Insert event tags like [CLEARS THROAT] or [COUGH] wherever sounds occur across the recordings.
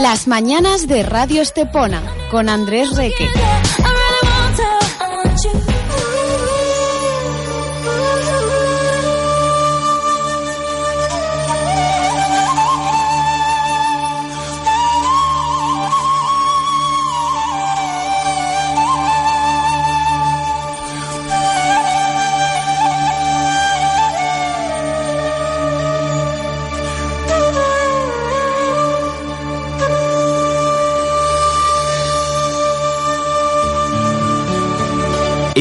Las mañanas de Radio Estepona con Andrés Reque.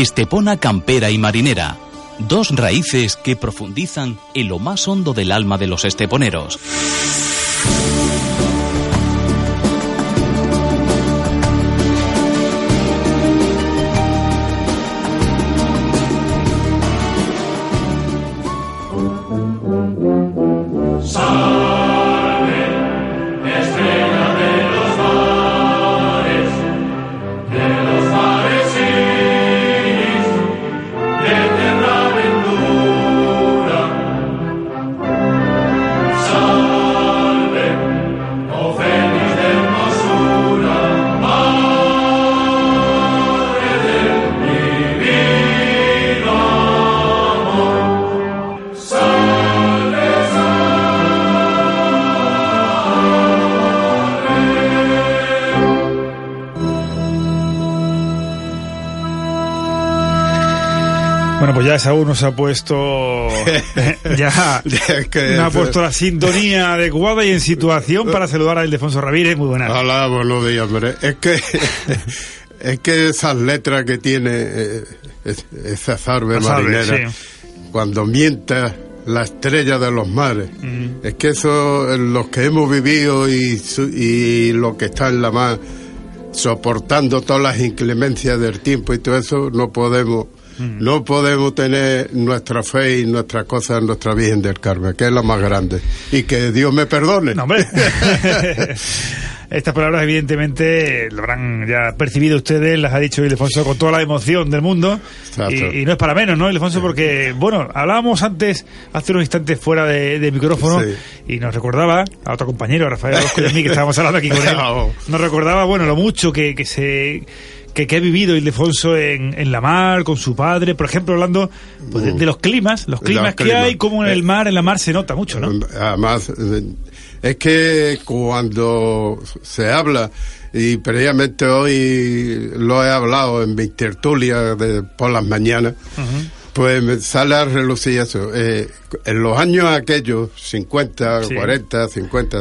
Estepona campera y marinera. Dos raíces que profundizan en lo más hondo del alma de los esteponeros. Ya Saúl nos ha puesto [LAUGHS] ya nos ha puesto la sintonía [LAUGHS] adecuada y en situación para saludar a Ildefonso Ramírez. Muy buenas. Hola, buenos días, hombre. Es que [LAUGHS] es que esas letras que tiene eh, esa zarbe marinera, cuando mienta la estrella de los mares, es que eso, los que hemos vivido y, y lo que está en la mar, soportando todas las inclemencias del tiempo y todo eso, no podemos no podemos tener nuestra fe y nuestras cosas en nuestra Virgen del Carmen, que es la más grande. Y que Dios me perdone. No, hombre. [LAUGHS] Estas palabras, evidentemente, lo habrán ya percibido ustedes, las ha dicho Ildefonso con toda la emoción del mundo. Y, y, no es para menos, ¿no, Ildefonso? Porque, bueno, hablábamos antes, hace unos instantes fuera de, micrófono, sí. y nos recordaba a otro compañero, Rafael Orozco y a mí, que estábamos hablando aquí con [LAUGHS] él. Nos recordaba, bueno, lo mucho que, que se que, que, ha vivido Ildefonso en, en la mar, con su padre, por ejemplo, hablando pues, de, de, los climas, los climas los que climas. hay, como en el mar, en la mar se nota mucho, ¿no? Además, es que cuando se habla, y previamente hoy lo he hablado en mi tertulia de, por las mañanas, uh -huh. pues me sale a relucir eso. Eh, en los años aquellos, 50, sí. 40, 50,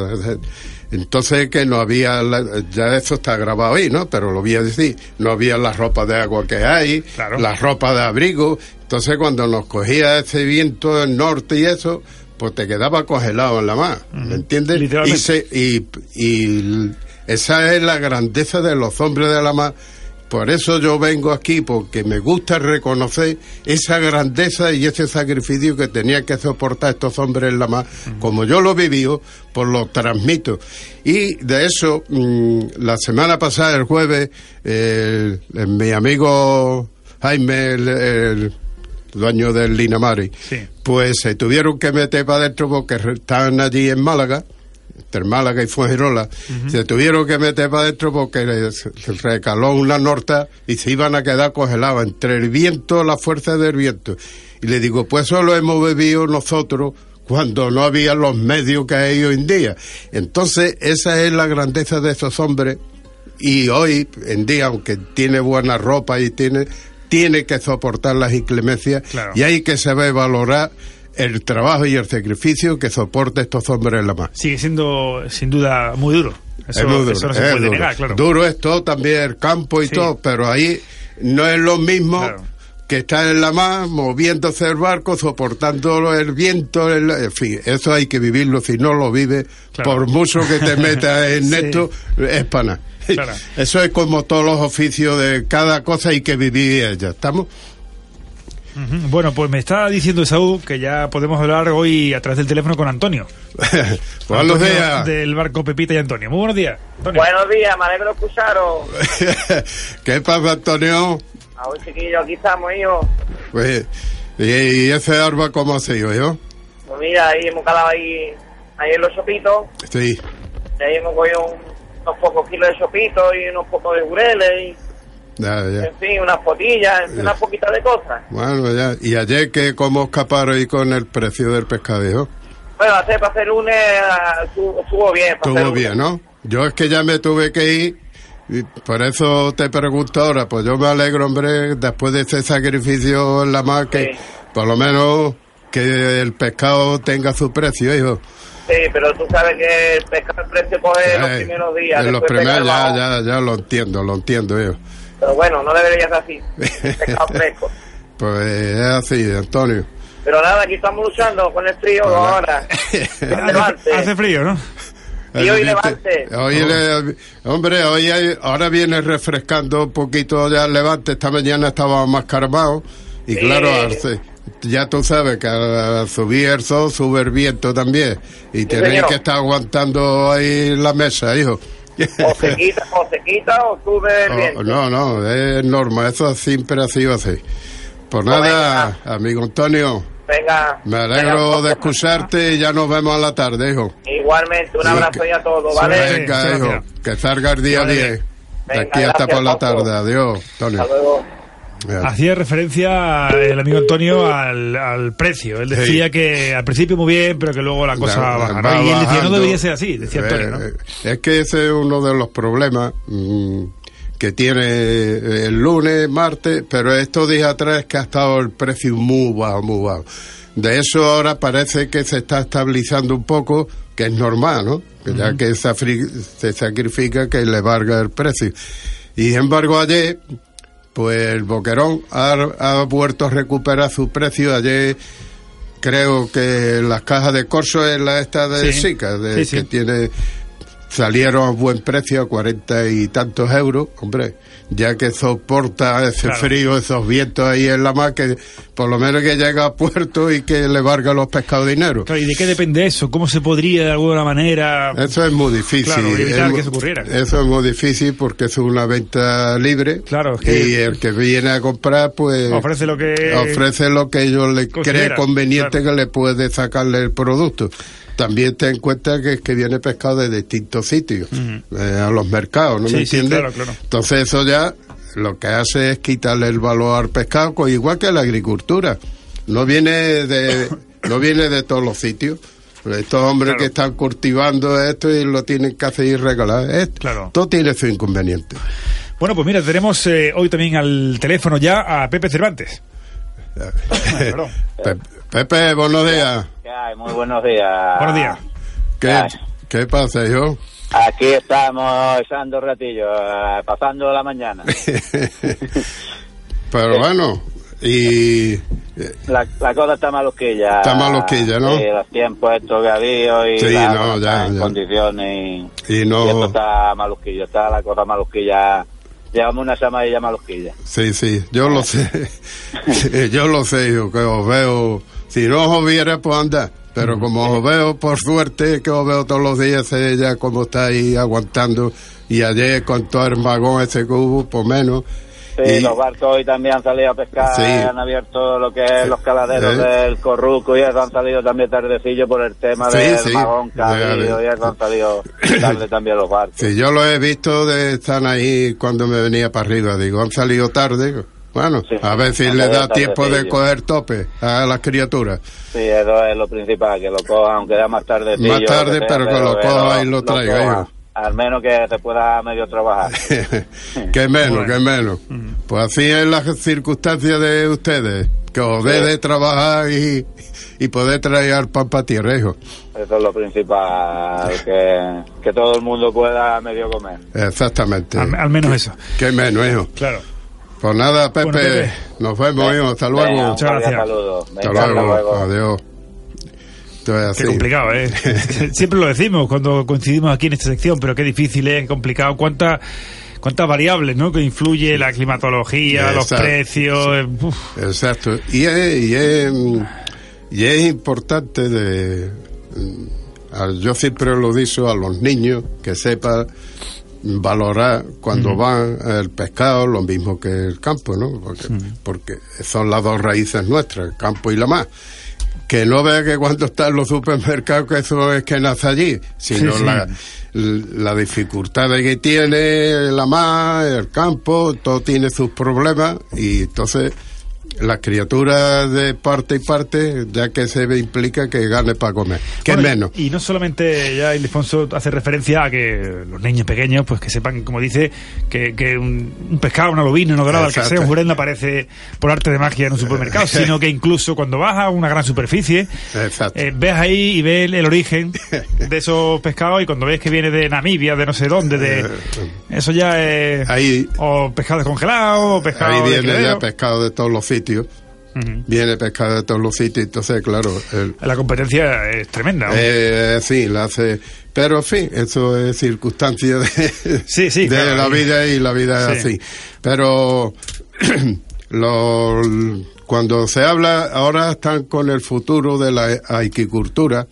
entonces que no había, la, ya eso está grabado ahí, ¿no? Pero lo voy a decir, no había la ropa de agua que hay, claro. la ropa de abrigo. Entonces cuando nos cogía ese viento del norte y eso, pues te quedaba congelado en la mar, uh -huh. ¿me entiendes? Y, se, y, y esa es la grandeza de los hombres de la mar por eso yo vengo aquí, porque me gusta reconocer esa grandeza y ese sacrificio que tenían que soportar estos hombres en la mar. Uh -huh. Como yo lo viví, pues lo transmito. Y de eso, mmm, la semana pasada, el jueves, eh, mi amigo Jaime, el, el dueño del Linamari, sí. pues se tuvieron que meter para adentro porque estaban allí en Málaga entre Málaga y Fuengirola, uh -huh. se tuvieron que meter para adentro porque se recaló una norta y se iban a quedar congelados entre el viento, la fuerza del viento. Y le digo, pues eso lo hemos bebido nosotros cuando no había los medios que hay hoy en día. Entonces, esa es la grandeza de esos hombres y hoy en día, aunque tiene buena ropa y tiene, tiene que soportar las inclemencias claro. y hay que saber valorar el trabajo y el sacrificio que soporta estos hombres en la mar. Sigue siendo sin duda muy duro. Eso, es muy duro, eso no se puede duro. negar, claro. Duro es todo también el campo y sí. todo, pero ahí no es lo mismo claro. que está en la mar, moviéndose el barco, soportando el viento, en fin, eso hay que vivirlo, si no lo vives, por mucho que te metas [LAUGHS] en esto, es pana. Eso es como todos los oficios de cada cosa hay que vivir ella, ¿estamos? Bueno, pues me está diciendo Saúl que ya podemos hablar hoy a través del teléfono con Antonio. [LAUGHS] buenos días. Del barco Pepita y Antonio. Muy buenos días. Buenos días, me alegro escucharos. [LAUGHS] ¿Qué pasa, Antonio? A ver, chiquillo, aquí estamos, hijo. Pues, ¿y, ese arba cómo ha sido, yo? Pues mira, ahí hemos calado ahí, ahí en los sopitos. Sí. Y ahí hemos cogido unos pocos kilos de sopitos y unos pocos de jureles y en fin, unas potillas, unas poquitas de cosas. Bueno, ya. ¿Y ayer que cómo escaparon ahí con el precio del pescado? Bueno, hacer, para hacer un... estuvo bien. Estuvo bien, ¿no? Yo es que ya me tuve que ir y por eso te pregunto ahora, pues yo me alegro, hombre, después de ese sacrificio en la mar, que por lo menos que el pescado tenga su precio, hijo. Sí, pero tú sabes que el pescado el precio coge los primeros días. En los primeros, ya, ya, ya lo entiendo, lo entiendo, hijo. Pero bueno, no debería ser así. [LAUGHS] Pescado fresco. Pues es así, Antonio. Pero nada, aquí estamos luchando con el frío ahora. [LAUGHS] hace, frío, ¿no? Y hoy levante. Hoy hombre, hoy ahora viene refrescando un poquito ya el levante. Esta mañana estaba más carmado. Y claro, ya tú sabes que al subir el sol sube el viento también. Y tenéis que estar aguantando ahí la mesa, hijo. [LAUGHS] O se quita, o se quita o sube el viento. No, no, es normal, eso siempre ha sido así. Por pues nada, amigo Antonio. Venga. Me alegro de escucharte y ya nos vemos a la tarde, hijo. Igualmente, un abrazo y a todos, ¿vale? Venga, hijo, que salga el día bien. aquí hasta por la tarde. Adiós, Antonio. Hasta luego. Hacía referencia el amigo Antonio al, precio. Él decía que al principio muy bien, pero que luego la cosa va, Y él decía, no debería ser así, decía Antonio. ¿no? Eh, es que ese es uno de los problemas mm, que tiene el lunes, martes, pero estos días atrás que ha estado el precio muy bajo, muy bajo. De eso ahora parece que se está estabilizando un poco, que es normal, ¿no? Ya que se, sacrifica que le valga el precio. Y sin embargo ayer pues el boquerón ha, vuelto a recuperar su precio. Ayer creo que las cajas de corso es la esta de Sica, de, que tiene salieron a buen precio, a cuarenta y tantos euros, hombre, ya que soporta ese frío, esos vientos ahí en la mar, que por lo menos que llega a puerto y que le valga los pescados dinero. ¿y de qué depende eso? ¿Cómo se podría de alguna manera... Eso es muy difícil. evitar que se ocurriera. Eso es muy difícil porque es una venta libre. Claro, Y el que viene a comprar, pues... Ofrece lo que... Ofrece lo que ellos le cree conveniente que le puede sacarle el producto también ten en cuenta que, que viene pescado de distintos sitios, eh, a los mercados, ¿no me entiendes? Entonces eso ya lo que hace es quitarle el valor al pescado, igual que la agricultura. No viene de, [COUGHS] no viene de todos los sitios. Estos hombres que están cultivando esto y lo tienen que hacer y regalar. Esto, claro. Todo tiene su inconveniente. Bueno, pues mira, tenemos eh, hoy también al teléfono ya a Pepe Cervantes. [LAUGHS] Pepe, buenos días. Muy buenos días. Buenos días. ¿Qué, ¿qué pasa, hijo? Aquí estamos echando ratillo, eh, pasando la mañana. [LAUGHS] Pero bueno, y... La, la cosa está malusquilla. Está malusquilla, ¿no? Sí, los tiempos estos que ha habido y sí, no, ya, condiciones y, no... esto está malusquilla, está la cosa malusquilla. Llevamos una llamadilla malusquilla. Sí, sí, yo lo sé. [LAUGHS] yo lo sé, yo que os veo si no os viera, pues anda. Pero como os veo, por suerte, que os veo todos los días, ella como está ahí aguantando. Y ayer con todo el vagón ese que hubo, por menos. Sí, los barcos hoy también han salido a pescar, han abierto lo que es los caladeros del Corruco y eso han salido también tardecillo por el tema del vagón que y eso han salido tarde también los barcos. Sí, yo lo he visto, de, están ahí cuando me venía para arriba, digo, han salido tarde, bueno, a ver si le da tiempo de coger tope a las criaturas. Sí, eso es lo principal, que lo coja, aunque da más tarde. Más tarde, pero que lo coja y lo traiga. Al menos que se pueda medio trabajar. [LAUGHS] que menos, que menos. Pues así es la circunstancia de ustedes, que os dé de trabajar y, y poder traer pan para tierra, hijo. Eso es lo principal, que, que todo el mundo pueda medio comer. Exactamente. Al, menos eso. Que menos, hijo. Claro. Pues nada, Pepe, nos vemos, hasta luego. Muchas gracias. hasta, luego. Adiós. Qué complicado, ¿eh? [LAUGHS] [LAUGHS] Siempre lo decimos cuando coincidimos aquí en esta sección, pero qué difícil es, complicado. ¿Cuántas cuántas variables, ¿no? Que influye la climatología, los precios. Eh, Exacto. Y es, y es, y es importante de. Mm, yo siempre lo digo a los niños que sepan valorar cuando van el pescado lo mismo que el campo, ¿no? Porque, porque son las dos raíces nuestras, el campo y la mar que no vea que cuando está en los supermercados que eso es que nace allí, sino La, la dificultad que tiene la mar, el campo, todo tiene sus problemas y entonces las criaturas de parte y parte, ya que se implica que gane para comer, que menos. Y no solamente ya Ildefonso hace referencia a que los niños pequeños, pues que sepan, como dice, que, que un, pescado, una lobina, una dorada, que sea un jurenda aparece por arte de magia en un supermercado, sino que incluso cuando vas a una gran superficie, eh, ves ahí y ves el, origen de esos pescados y cuando ves que viene de Namibia, de no sé dónde, de eh, eso ya es... Ahí, o pescado descongelado, o pescado... Ahí viene ya pescado de todos los sitios Viene pescado de todos los sitios, entonces, claro. la competencia es tremenda. Eh, sí, la hace. Pero, en fin, eso es circunstancia de, sí, sí, de la vida y la vida es así. Pero, [CLEARS THROAT] cuando se habla, ahora están con el futuro de la aquicultura,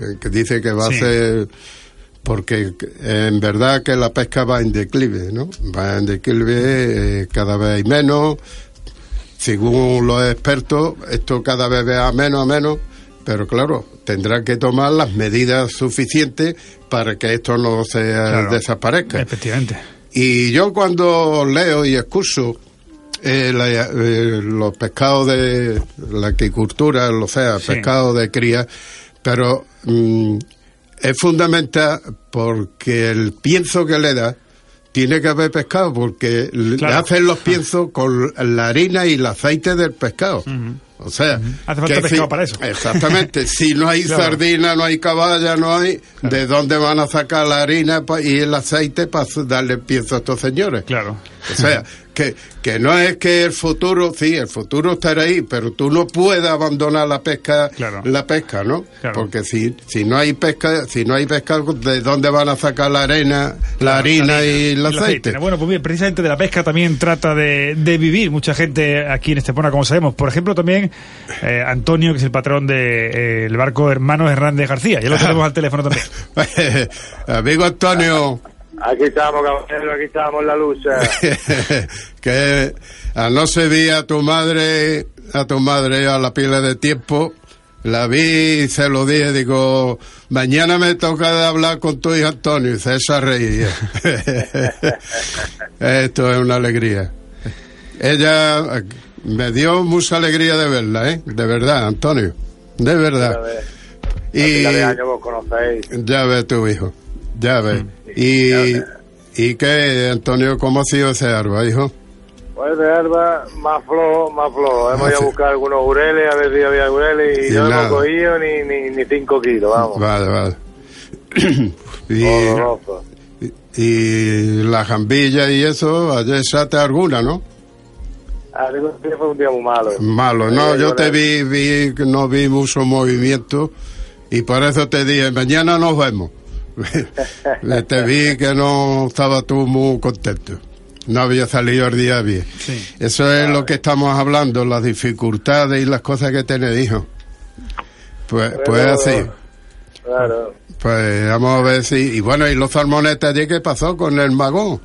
eh, que dice que va a ser porque en verdad que la pesca va en declive, ¿no? Va en declive, eh, cada vez hay menos, según los expertos, esto cada vez va menos a menos, pero claro, tendrán que tomar las medidas suficientes para que esto no se desaparezca. Efectivamente. Y yo cuando leo y escucho eh, eh, los pescados de la agricultura, o sea, pescados de cría, pero mm, es fundamental porque el pienso que le da tiene que haber pescado porque le hacen los piensos con la harina y el aceite del pescado. O sea, hace falta pescado para eso. Exactamente. [LAUGHS] si no hay sardina, no hay caballa, no hay. ¿De dónde van a sacar la harina y el aceite para darle pienso a estos señores? Claro. O sea, [LAUGHS] que, que no es que el futuro, sí, el futuro estará ahí, pero tú no puedes abandonar la pesca, la pesca, ¿no? Porque si, si no hay pesca, si no hay pesca, ¿de dónde van a sacar la arena, la harina y el aceite? Bueno, pues bien, precisamente de la pesca también trata de, de vivir mucha gente aquí en Estepona, como sabemos. Por ejemplo, también eh, Antonio, que es el patrón del de, eh, barco Hermanos Hernández García. Ya lo [LAUGHS] tenemos al teléfono también. [LAUGHS] Amigo Antonio. Aquí estamos, caballero, aquí estamos la luz. [LAUGHS] que a no se vi a tu madre, a tu madre a la pila de tiempo, la vi y se lo dije, digo, mañana me toca de hablar con tu hijo Antonio, y César reía. [LAUGHS] Esto es una alegría. Ella me dio mucha alegría de verla, ¿eh? De verdad, Antonio, de verdad. Y ya ves tu hijo, ya ves. Mm. ¿Y, ¿Y qué, Antonio, cómo ha sido ese arba, hijo? Pues de arba más flojo, más flojo. Hemos ido a buscar algunos jureles, a ver si había jureles, y, no hemos cogido ni, ni, ni cinco kilos, vamos. Vale, vale. [CLEARS THROAT] y, y, la jambilla y eso, ayer echaste alguna, ¿no? Día fue un día muy malo. Malo, no, yo te vi, vi, no vi mucho movimiento y por eso te dije, mañana nos vemos. [LAUGHS] te vi que no estaba tú muy contento. No había salido el día bien. Eso es lo que estamos hablando, las dificultades y las cosas que tiene hijo. Pues, pues así. Claro. Pues vamos a ver si. Y bueno, ¿y los salmonetes allí qué pasó con el magón?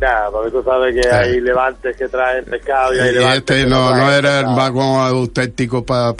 Nada, porque tú sabes que hay levantes que traen pescado y hay levantes este no, no era el magón auténtico para...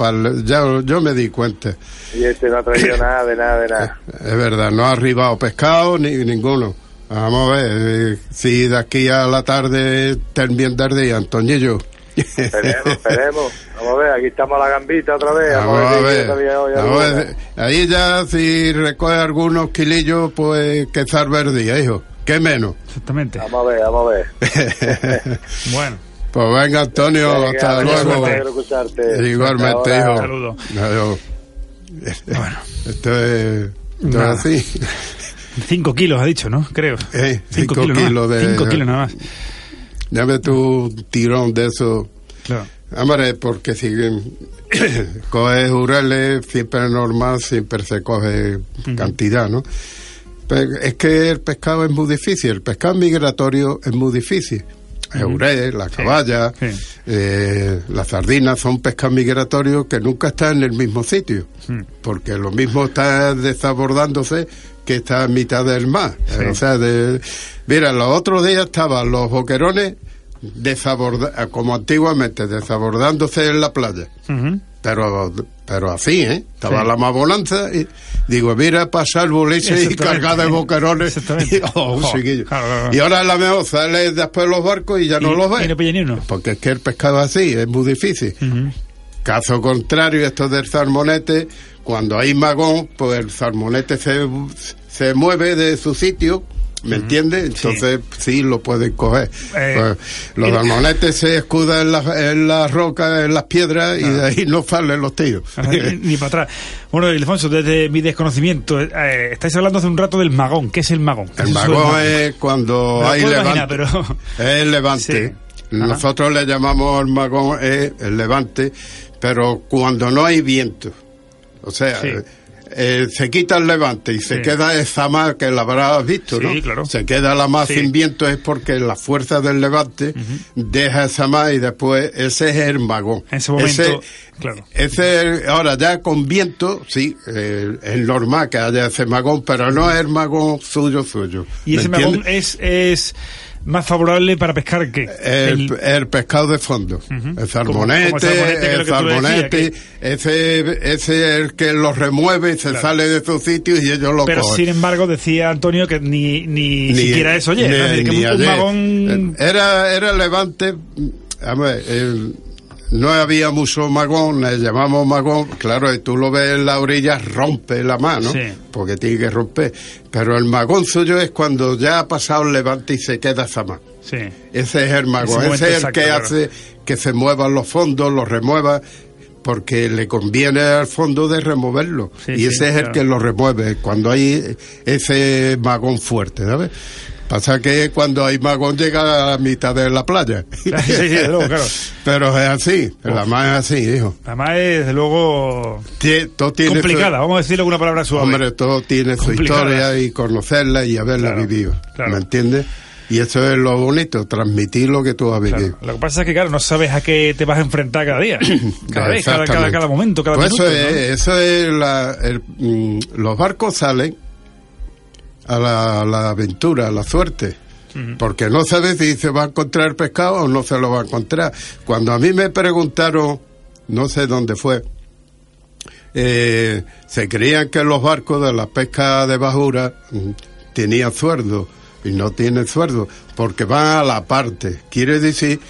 ya, yo me di cuenta. Y este no ha traído [COUGHS] nada, de nada, de nada. Es verdad, no ha arribado pescado ni ninguno. Vamos a ver eh, si de aquí a la tarde termina el día, Antonillo. Esperemos, [LAUGHS] esperemos. Vamos a ver, aquí estamos a la gambita otra vez. Vamos, a ver. Vamos a ver. Ahí ya si recoge algunos kilillos, pues que verde día, hijo. ¿Qué menos? Exactamente. Vamos a ver, vamos a ver. [LAUGHS] bueno. Pues venga, Antonio, hasta luego. Igualmente, hijo. Saludos. Bueno. Esto es, esto así. Cinco kilos ha dicho, ¿no? Creo. Eh, cinco, kilos, de... Cinco kilos nada más. Dame tu tirón de eso. Claro. Hombre, porque si [COUGHS] coges jureles, siempre es normal, siempre se coge cantidad, ¿no? Es que el pescado es muy difícil, el pescado migratorio es muy difícil. El la caballa, eh, las sardinas son pescados migratorios que nunca están en el mismo sitio, porque lo mismo está desabordándose que está en mitad del mar. O sea, de, mira, los otros días estaban los boquerones desaborda, como antiguamente, desabordándose en la playa. Pero pero así, ¿eh? Estaba la más bonanza y digo, mira, pasar el boliche y cargar de boquerones. [LAUGHS] Y, oh, y ahora la mejor sale después los barcos y ya no los ve. Porque es que el pescado así, es muy difícil. Caso contrario, esto del salmonete, cuando hay magón, pues el salmonete se, se mueve de su sitio ¿Me entiendes? Entonces sí. lo pueden coger. Eh, pues, los salmonetes se escudan en las en la rocas, en las piedras, y de ahí no salen los tíos. ni, [LAUGHS] para atrás. Bueno, Ildefonso, desde mi desconocimiento, eh, estáis hablando hace un rato del magón. ¿Qué es el magón? El magón es cuando hay levante. pero... [LAUGHS] Es el levante. Nosotros le llamamos el magón es el levante, pero cuando no hay viento. O sea, eh, se quita el levante y se queda esa mar que la habrás visto, ¿no? Claro. Se queda la mar sin viento es porque la fuerza del levante deja esa mar y después ese es el magón. En ese momento, claro. Ese, ahora ya con viento, sí, eh, es normal que haya ese magón, pero no es el magón suyo suyo. Y ese magón es, es más favorable para pescar que el, pescado de fondo. El salmonete el salmonete ese, ese es el que lo remueve y se sale de sus sitios y ellos lo pero sin embargo decía Antonio que ni, ni, siquiera eso oye un, era era levante a ver, el, no había mucho magón, le llamamos magón, claro, y tú lo ves en la orilla, rompe la mano, porque tiene que romper. Pero el magón suyo es cuando ya ha pasado el levante y se queda esa mano. Sí. Ese es el magón, ese, es el que hace que se muevan los fondos, los remueva, porque le conviene al fondo de removerlo. y ese es el que lo remueve, cuando hay ese magón fuerte, ¿sabes? Pasa que cuando hay magón llega a la mitad de la playa. [LAUGHS] Sí, claro. Pero es así, la más es así, hijo. La más es, desde luego, complicada, vamos a decirle alguna palabra suave. Hombre, todo tiene su historia y conocerla y haberla vivido, ¿me entiendes? Y eso es lo bonito, transmitir lo que tú has vivido. Lo que pasa es que, claro, no sabes a qué te vas a enfrentar cada día, [CLEARS THROAT] cada vez, cada, cada, momento, cada pues Eso es, eso es la, mm, los barcos salen a la, aventura, a la suerte. Porque no sabes si se va a encontrar pescado o no se lo va a encontrar. Cuando a mí me preguntaron, no sé dónde fue, eh, se creían que los barcos de la pesca de bajura mm, tenían sueldo y no tienen sueldo porque van a la parte. Quiere decir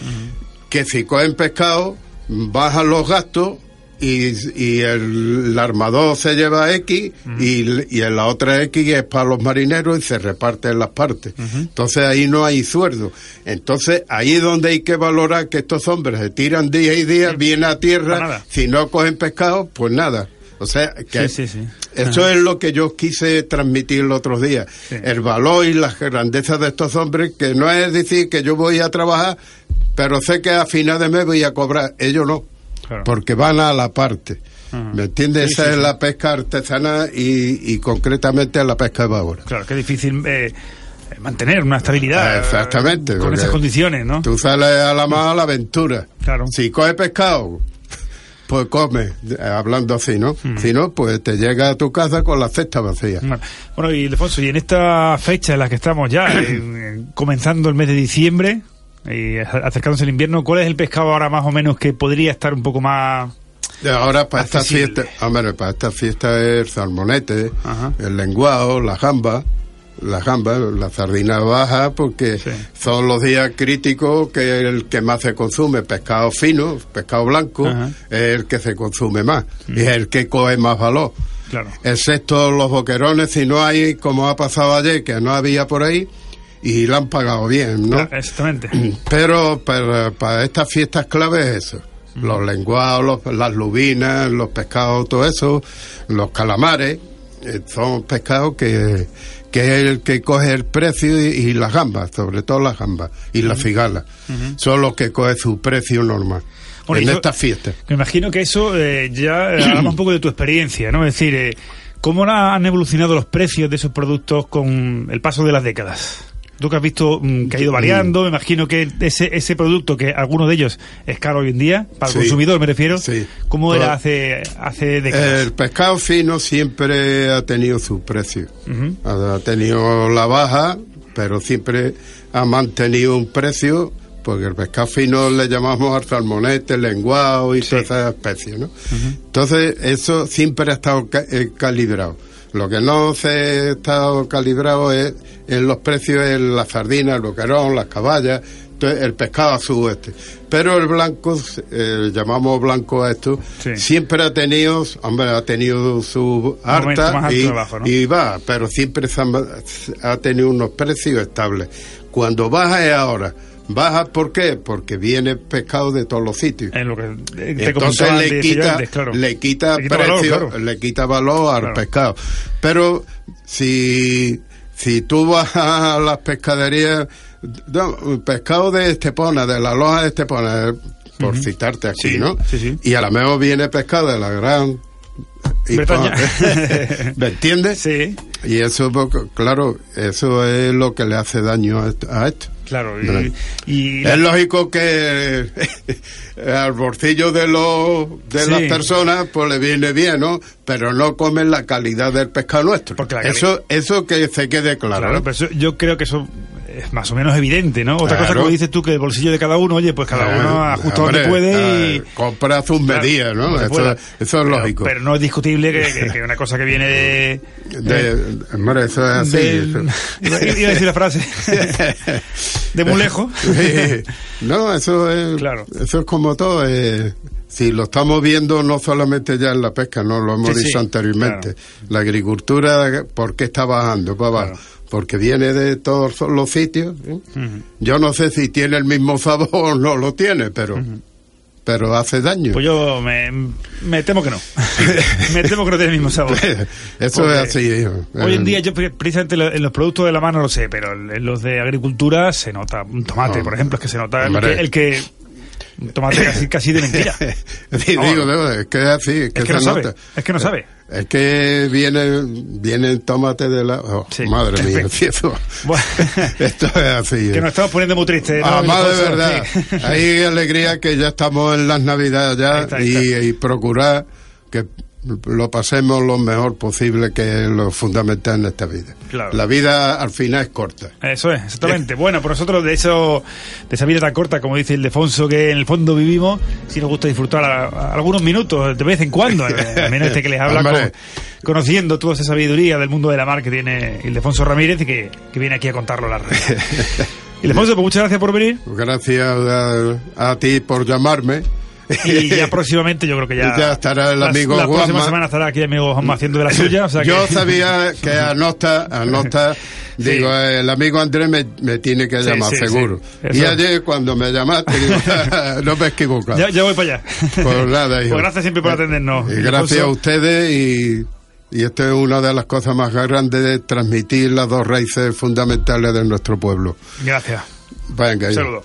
que si cogen pescado, bajan los gastos y, el, armador se lleva X y, y, en la otra X es para los marineros y se reparte en las partes. Entonces ahí no hay sueldo. Entonces ahí es donde hay que valorar que estos hombres se tiran día y día, vienen a tierra, si no cogen pescado, pues nada. O sea, que eso es lo que yo quise transmitir el otro día. El valor y la grandeza de estos hombres, que no es decir que yo voy a trabajar, pero sé que a final de mes voy a cobrar. Ellos no porque van a la parte. ¿Me entiendes? Esa es la pesca artesanal y, concretamente la pesca de babora. Claro, que difícil eh, mantener una estabilidad. Exactamente. Con esas condiciones, ¿no? Tú sales a la más a la aventura. Claro. Si coges pescado, pues come, hablando así, ¿no? Si no, pues te llega a tu casa con la cesta vacía. Bueno, y Alfonso, y en esta fecha en la que estamos ya, [COUGHS] comenzando el mes de diciembre, y acercándose el invierno, ¿cuál es el pescado ahora más o menos que podría estar un poco más Ahora para esta fiesta, hombre, para esta fiesta es el salmonete, el lenguado, la jamba, la jamba, la sardina baja, porque son los días críticos que el que más se consume, pescado fino, pescado blanco, es el que se consume más y es el que coge más valor. Claro. Excepto los boquerones, si no hay, como ha pasado ayer, que no había por ahí, y la han pagado bien, ¿no? Exactamente. [CLEARS THROAT] Pero para, estas fiestas claves es eso. Los lenguados, las lubinas, los pescados, todo eso, los calamares, eh, son pescados que, que es el que coge el precio y, las gambas, sobre todo las gambas y las figalas, son los que coge su precio normal. en estas fiestas. Me imagino que eso eh, ya eh, [CLEARS THROAT] hablamos un poco de tu experiencia, ¿no? Es decir, ¿cómo han evolucionado los precios de esos productos con el paso de las décadas? Tú que has visto mm, que ha ido variando, me imagino que ese, ese producto, que alguno de ellos es caro hoy en día, para el consumidor me refiero, ¿cómo era hace, hace décadas? El pescado fino siempre ha tenido su precio. Ha tenido la baja, pero siempre ha mantenido un precio porque el pescado fino le llamamos al salmonete, el lenguado y todas esas especies, ¿no? Entonces, eso siempre ha estado eh, calibrado. Lo que no se ha estado calibrado es en los precios en la sardina, el boquerón, las caballas, el pescado azul este. Pero el blanco, eh, llamamos blanco a esto, siempre ha tenido, hombre, ha tenido su harta y, va, pero siempre ha, tenido unos precios estables. Cuando baja es ahora. Baja, ¿por qué? Porque viene pescado de todos los sitios. Entonces le quita, le quita, precio, le quita valor al pescado. Pero si si tú vas a las pescaderías, pescado de Estepona, de la loja de Estepona, por citarte aquí, ¿no? Y a lo mejor viene pescado de la gran [LAUGHS] ¿Me entiendes? Sí. Y eso, claro, eso es lo que le hace daño a esto. Claro, y, es lógico que al bolsillo de los de las personas pues le viene bien, ¿no? Pero no comen la calidad del pescado nuestro. eso eso que se quede claro. Claro, pero yo creo que eso es más o menos evidente, ¿no? Otra cosa como dices tú, que el bolsillo de cada uno, oye, pues cada uno ajusta donde puede y... compra sus medidas, ¿no? Eso, eso, es lógico. Pero no es discutible que, que, una cosa que viene de... de, hombre, eso es así. [LAUGHS] iba a decir la frase. [LAUGHS] de muy lejos. no, eso es... Claro. Eso es como todo, eh, si lo estamos viendo no solamente ya en la pesca, no lo hemos dicho anteriormente. La agricultura, ¿por qué está bajando? Para abajo porque viene de todos los sitios. ¿eh? Yo no sé si tiene el mismo sabor o no lo tiene, pero pero hace daño. Pues yo me, temo que no. [LAUGHS] me temo que no tiene el mismo sabor. [LAUGHS] Eso es así, Hoy en día, yo precisamente en los productos de la mano lo sé, pero en los de agricultura se nota. Un tomate, por ejemplo, es que se nota el que, un tomate casi, casi de mentira. [LAUGHS] digo, es que es así. Es que, no sabe. Es que no sabe. Es que viene, viene el tomate de la... Oh, madre mía, [LAUGHS] Bueno, [LAUGHS] Esto es así. Que ¿eh? nos estamos poniendo muy tristes. ¿no? Ah, más de verdad. Hay alegría que ya estamos en las navidades ya y procurar que lo pasemos lo mejor posible, que es lo fundamental en esta vida. La vida al final es corta. Eso es, exactamente. bueno, por nosotros de eso, de esa vida tan corta, como dice el Defonso, que en el fondo vivimos, si nos gusta disfrutar algunos minutos, de vez en cuando, eh, [LAUGHS] al menos este que les habla, conociendo toda esa sabiduría del mundo de la mar que tiene el Defonso Ramírez y que, viene aquí a contarlo a la red. [LAUGHS] Y Defonso, pues muchas gracias por venir. Gracias a ti por llamarme. Y [LAUGHS] ya próximamente yo creo que ya... Ya estará el amigo La, la próxima semana estará aquí el amigo Juanma haciendo de la suya. Yo sabía que [LAUGHS] anota, anota... Digo, el amigo Andrés me, tiene que llamar, seguro. Y ayer cuando me llamaste, [LAUGHS] no me equivoco. Ya, ya, voy para allá. Pues nada, hijo. Pues gracias siempre por atendernos. Y gracias a ustedes y, y esto es una de las cosas más grandes de transmitir las dos raíces fundamentales de nuestro pueblo. Gracias. Venga, Saludos.